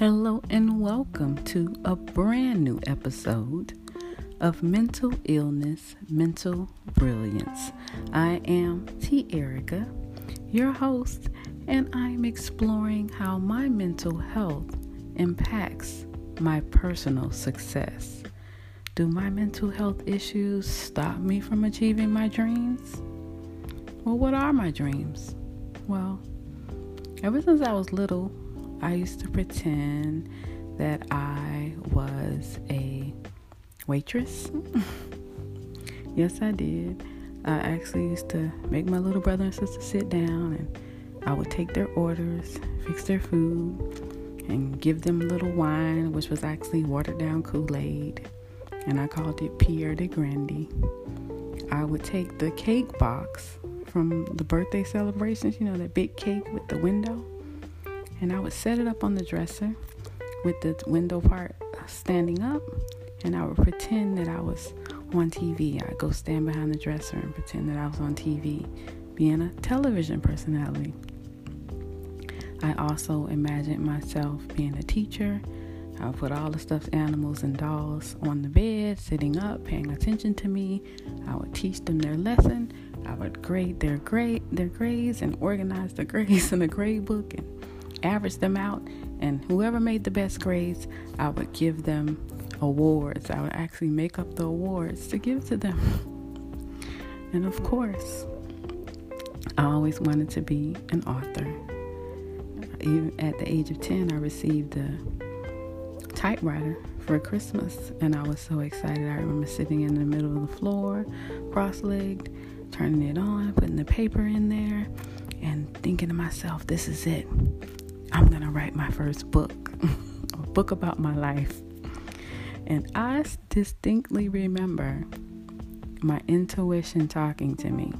Hello and welcome to a brand new episode of Mental Illness, Mental Brilliance. I am T. Erica, your host, and I'm exploring how my mental health impacts my personal success. Do my mental health issues stop me from achieving my dreams? Well, what are my dreams? Well, ever since I was little, I used to pretend that I was a waitress. yes, I did. I actually used to make my little brother and sister sit down and I would take their orders, fix their food, and give them a little wine, which was actually watered down Kool Aid. And I called it Pierre de Grande. I would take the cake box from the birthday celebrations, you know, that big cake with the window, and I would set it up on the dresser with the window part standing up, and I would pretend that I was on TV. I'd go stand behind the dresser and pretend that I was on TV, being a television personality. I also imagined myself being a teacher. I would put all the stuffed animals and dolls on the bed, sitting up, paying attention to me. I would teach them their lesson. I would grade their grade their grades and organize the grades in the grade book and average them out. And whoever made the best grades, I would give them awards. I would actually make up the awards to give to them. And of course, I always wanted to be an author even at the age of 10, I received a typewriter for Christmas, and I was so excited. I remember sitting in the middle of the floor, cross legged, turning it on, putting the paper in there, and thinking to myself, this is it. I'm going to write my first book, a book about my life. And I distinctly remember my intuition talking to me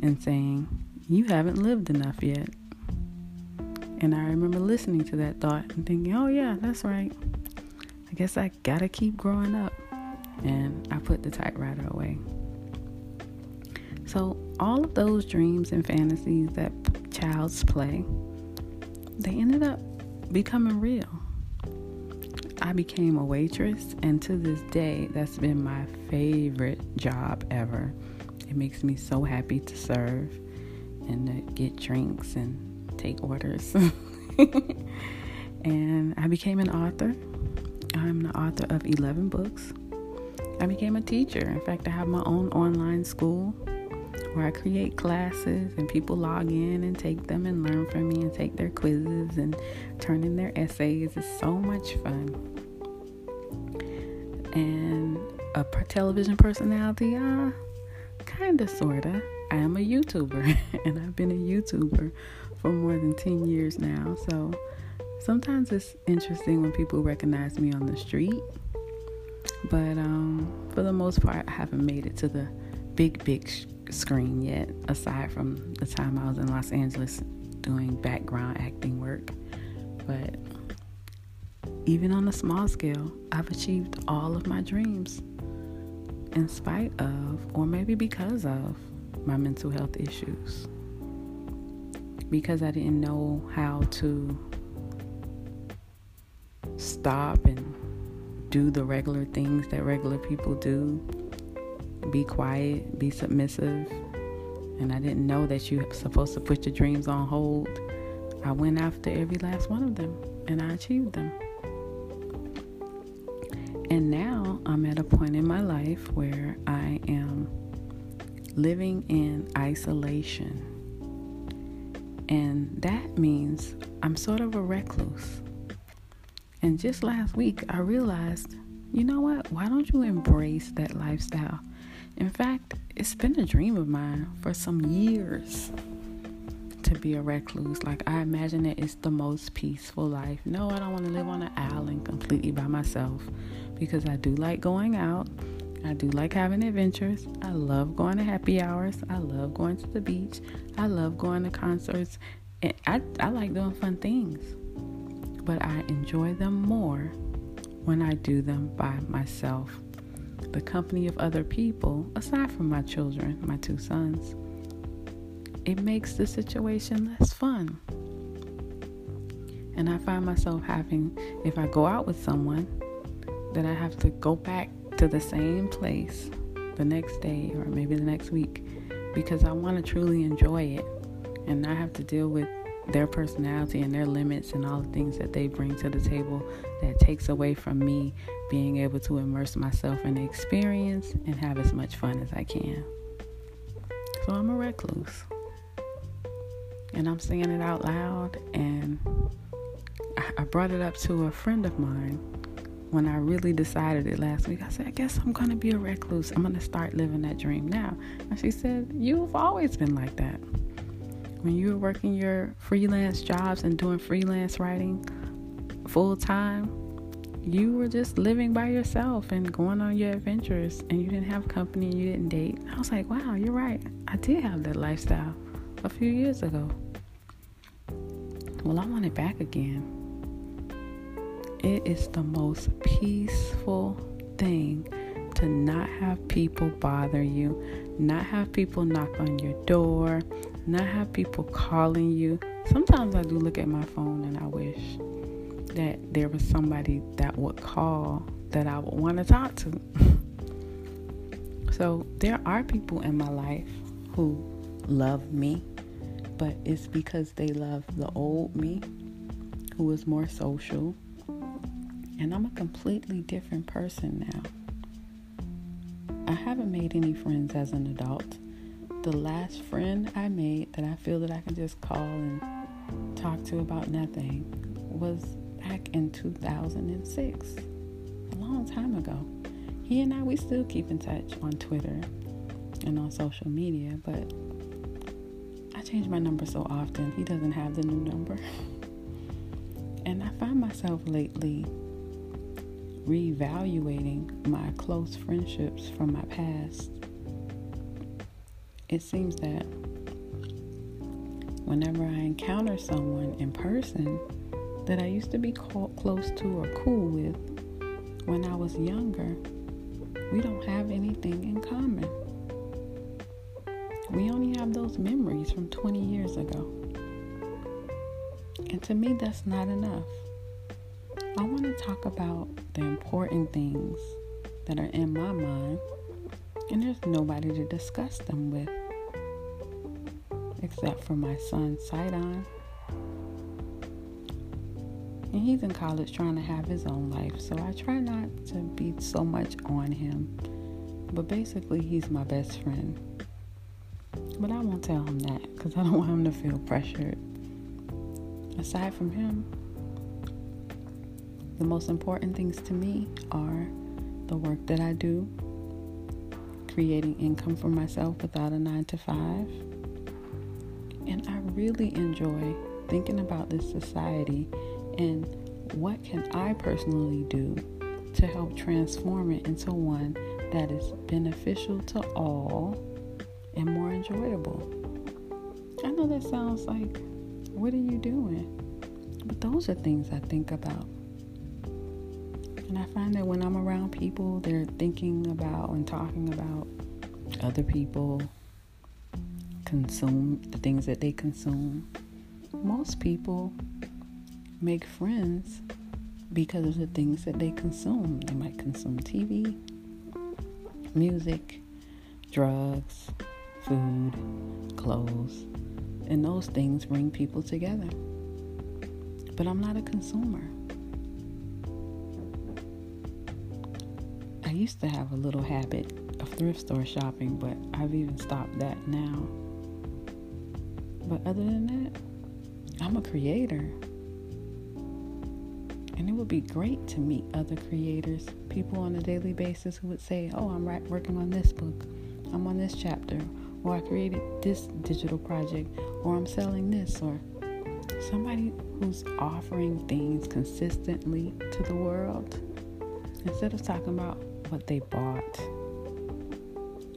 and saying, You haven't lived enough yet. And I remember listening to that thought and thinking, oh, yeah, that's right. I guess I gotta keep growing up. And I put the typewriter away. So, all of those dreams and fantasies that child's play, they ended up becoming real. I became a waitress, and to this day, that's been my favorite job ever. It makes me so happy to serve and to get drinks and take orders. and I became an author. I'm the author of 11 books. I became a teacher. In fact, I have my own online school where I create classes and people log in and take them and learn from me and take their quizzes and turn in their essays. It's so much fun. And a television personality, uh, kinda, sorta. I am a YouTuber and I've been a YouTuber for more than 10 years now. So sometimes it's interesting when people recognize me on the street. But um, for the most part, I haven't made it to the big, big screen yet, aside from the time I was in Los Angeles doing background acting work. But even on a small scale, I've achieved all of my dreams in spite of, or maybe because of, my mental health issues because I didn't know how to stop and do the regular things that regular people do be quiet, be submissive. And I didn't know that you're supposed to put your dreams on hold. I went after every last one of them and I achieved them. And now I'm at a point in my life where I am living in isolation. And that means I'm sort of a recluse. And just last week, I realized you know what? Why don't you embrace that lifestyle? In fact, it's been a dream of mine for some years to be a recluse. Like, I imagine that it's the most peaceful life. No, I don't want to live on an island completely by myself because I do like going out. I do like having adventures. I love going to happy hours. I love going to the beach. I love going to concerts. And I, I like doing fun things. But I enjoy them more when I do them by myself. The company of other people, aside from my children, my two sons, it makes the situation less fun. And I find myself having, if I go out with someone, that I have to go back to the same place the next day or maybe the next week because I want to truly enjoy it and not have to deal with their personality and their limits and all the things that they bring to the table that takes away from me being able to immerse myself in the experience and have as much fun as I can. So I'm a recluse. And I'm saying it out loud and I brought it up to a friend of mine when I really decided it last week. I said, I guess I'm going to be a recluse. I'm going to start living that dream now. And she said, You've always been like that when you were working your freelance jobs and doing freelance writing full time, you were just living by yourself and going on your adventures and you didn't have company and you didn't date. I was like, wow, you're right. I did have that lifestyle a few years ago. Well, I want it back again. It is the most peaceful thing to not have people bother you, not have people knock on your door, not have people calling you. Sometimes I do look at my phone and I wish that there was somebody that would call that I would want to talk to. so there are people in my life who love me, but it's because they love the old me who is more social. And I'm a completely different person now. I haven't made any friends as an adult the last friend I made that I feel that I can just call and talk to about nothing was back in 2006, a long time ago. He and I, we still keep in touch on Twitter and on social media, but I change my number so often. He doesn't have the new number. and I find myself lately reevaluating my close friendships from my past it seems that whenever I encounter someone in person that I used to be close to or cool with when I was younger, we don't have anything in common. We only have those memories from 20 years ago. And to me, that's not enough. I want to talk about the important things that are in my mind, and there's nobody to discuss them with except for my son Sidon. And he's in college trying to have his own life, so I try not to be so much on him. But basically, he's my best friend. But I won't tell him that because I don't want him to feel pressured. Aside from him, the most important things to me are the work that I do, creating income for myself without a nine to five and I really enjoy thinking about this society and what can I personally do to help transform it into one that is beneficial to all and more enjoyable. I know that sounds like, what are you doing? But those are things I think about. And I find that when I'm around people, they're thinking about and talking about other people consume the things that they consume. Most people make friends because of the things that they consume. They might consume TV, music, drugs, food, clothes, and those things bring people together. But I'm not a consumer. I used to have a little habit of thrift store shopping, but I've even stopped that now. But other than that, I'm a creator. And it would be great to meet other creators, people on a daily basis who would say, Oh, I'm right, working on this book, I'm on this chapter, or I created this digital project, or I'm selling this, or somebody who's offering things consistently to the world. Instead of talking about what they bought,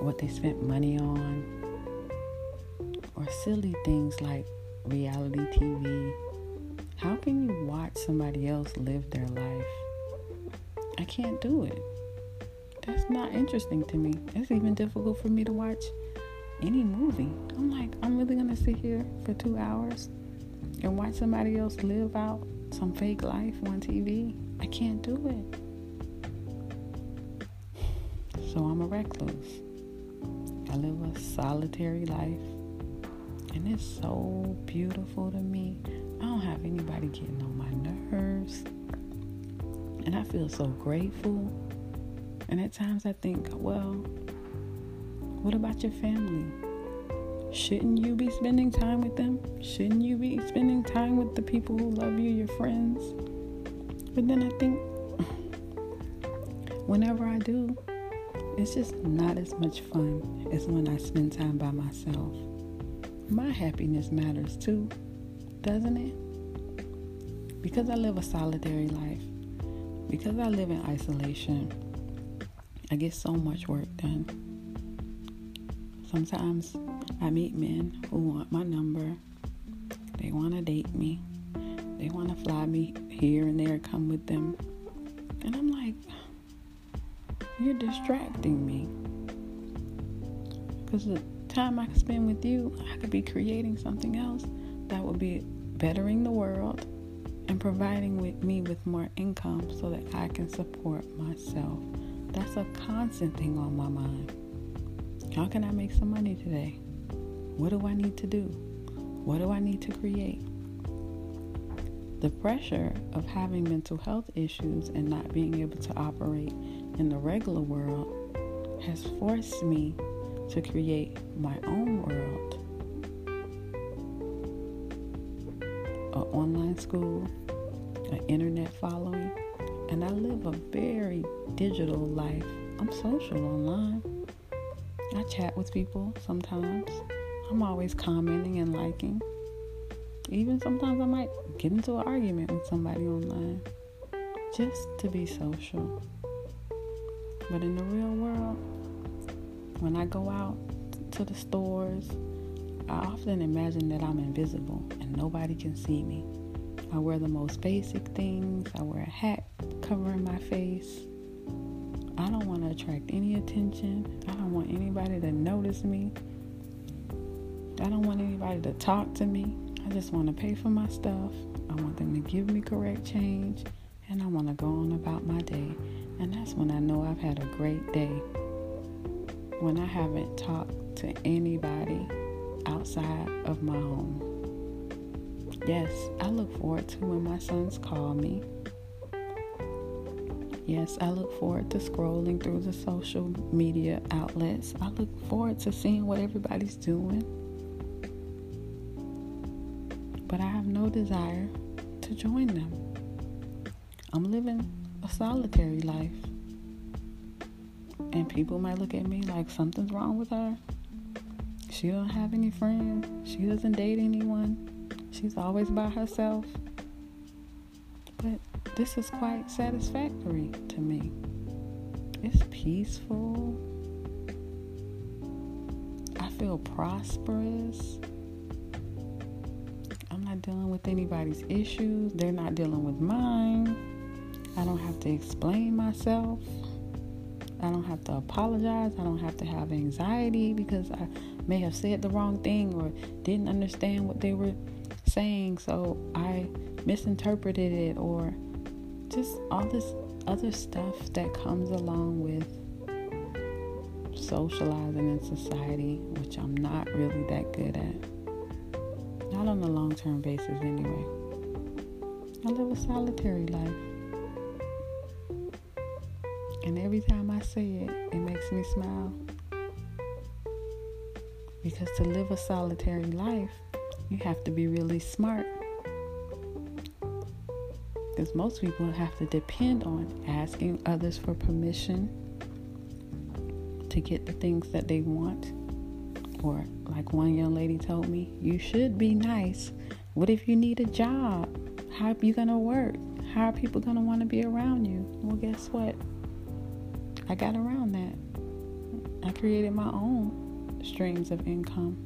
what they spent money on, or silly things like reality TV. How can you watch somebody else live their life? I can't do it. That's not interesting to me. It's even difficult for me to watch any movie. I'm like, I'm really gonna sit here for two hours and watch somebody else live out some fake life on TV. I can't do it. So I'm a recluse. I live a solitary life. And it's so beautiful to me. I don't have anybody getting on my nerves. And I feel so grateful. And at times I think, well, what about your family? Shouldn't you be spending time with them? Shouldn't you be spending time with the people who love you, your friends? But then I think, whenever I do, it's just not as much fun as when I spend time by myself. My happiness matters too, doesn't it? Because I live a solitary life, because I live in isolation, I get so much work done. Sometimes I meet men who want my number, they want to date me, they want to fly me here and there, come with them. And I'm like, you're distracting me. Because the time I could spend with you, I could be creating something else that would be bettering the world and providing with me with more income so that I can support myself. That's a constant thing on my mind. How can I make some money today? What do I need to do? What do I need to create? The pressure of having mental health issues and not being able to operate in the regular world has forced me to create my own world. An online school, an internet following, and I live a very digital life. I'm social online. I chat with people sometimes. I'm always commenting and liking. Even sometimes I might get into an argument with somebody online just to be social. But in the real world, when I go out to the stores, I often imagine that I'm invisible and nobody can see me. I wear the most basic things. I wear a hat covering my face. I don't want to attract any attention. I don't want anybody to notice me. I don't want anybody to talk to me. I just want to pay for my stuff. I want them to give me correct change. And I want to go on about my day. And that's when I know I've had a great day. When I haven't talked to anybody outside of my home. Yes, I look forward to when my sons call me. Yes, I look forward to scrolling through the social media outlets. I look forward to seeing what everybody's doing. But I have no desire to join them. I'm living a solitary life. And people might look at me like something's wrong with her. She don't have any friends. She doesn't date anyone. She's always by herself. But this is quite satisfactory to me. It's peaceful. I feel prosperous. I'm not dealing with anybody's issues. They're not dealing with mine. I don't have to explain myself. I don't have to apologize. I don't have to have anxiety because I may have said the wrong thing or didn't understand what they were saying. So I misinterpreted it or just all this other stuff that comes along with socializing in society, which I'm not really that good at. Not on a long term basis, anyway. I live a solitary life. And every time I say it, it makes me smile. Because to live a solitary life, you have to be really smart. Because most people have to depend on asking others for permission to get the things that they want. Or, like one young lady told me, you should be nice. What if you need a job? How are you going to work? How are people going to want to be around you? Well, guess what? I got around that. I created my own streams of income.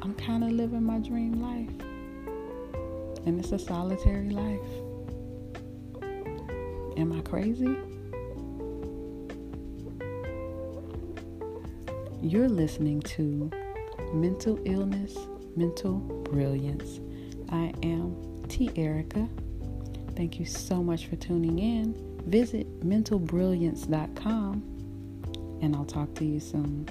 I'm kind of living my dream life. And it's a solitary life. Am I crazy? You're listening to Mental Illness, mental brilliance. I am T. Erica. Thank you so much for tuning in. Visit mentalbrilliance.com and I'll talk to you soon.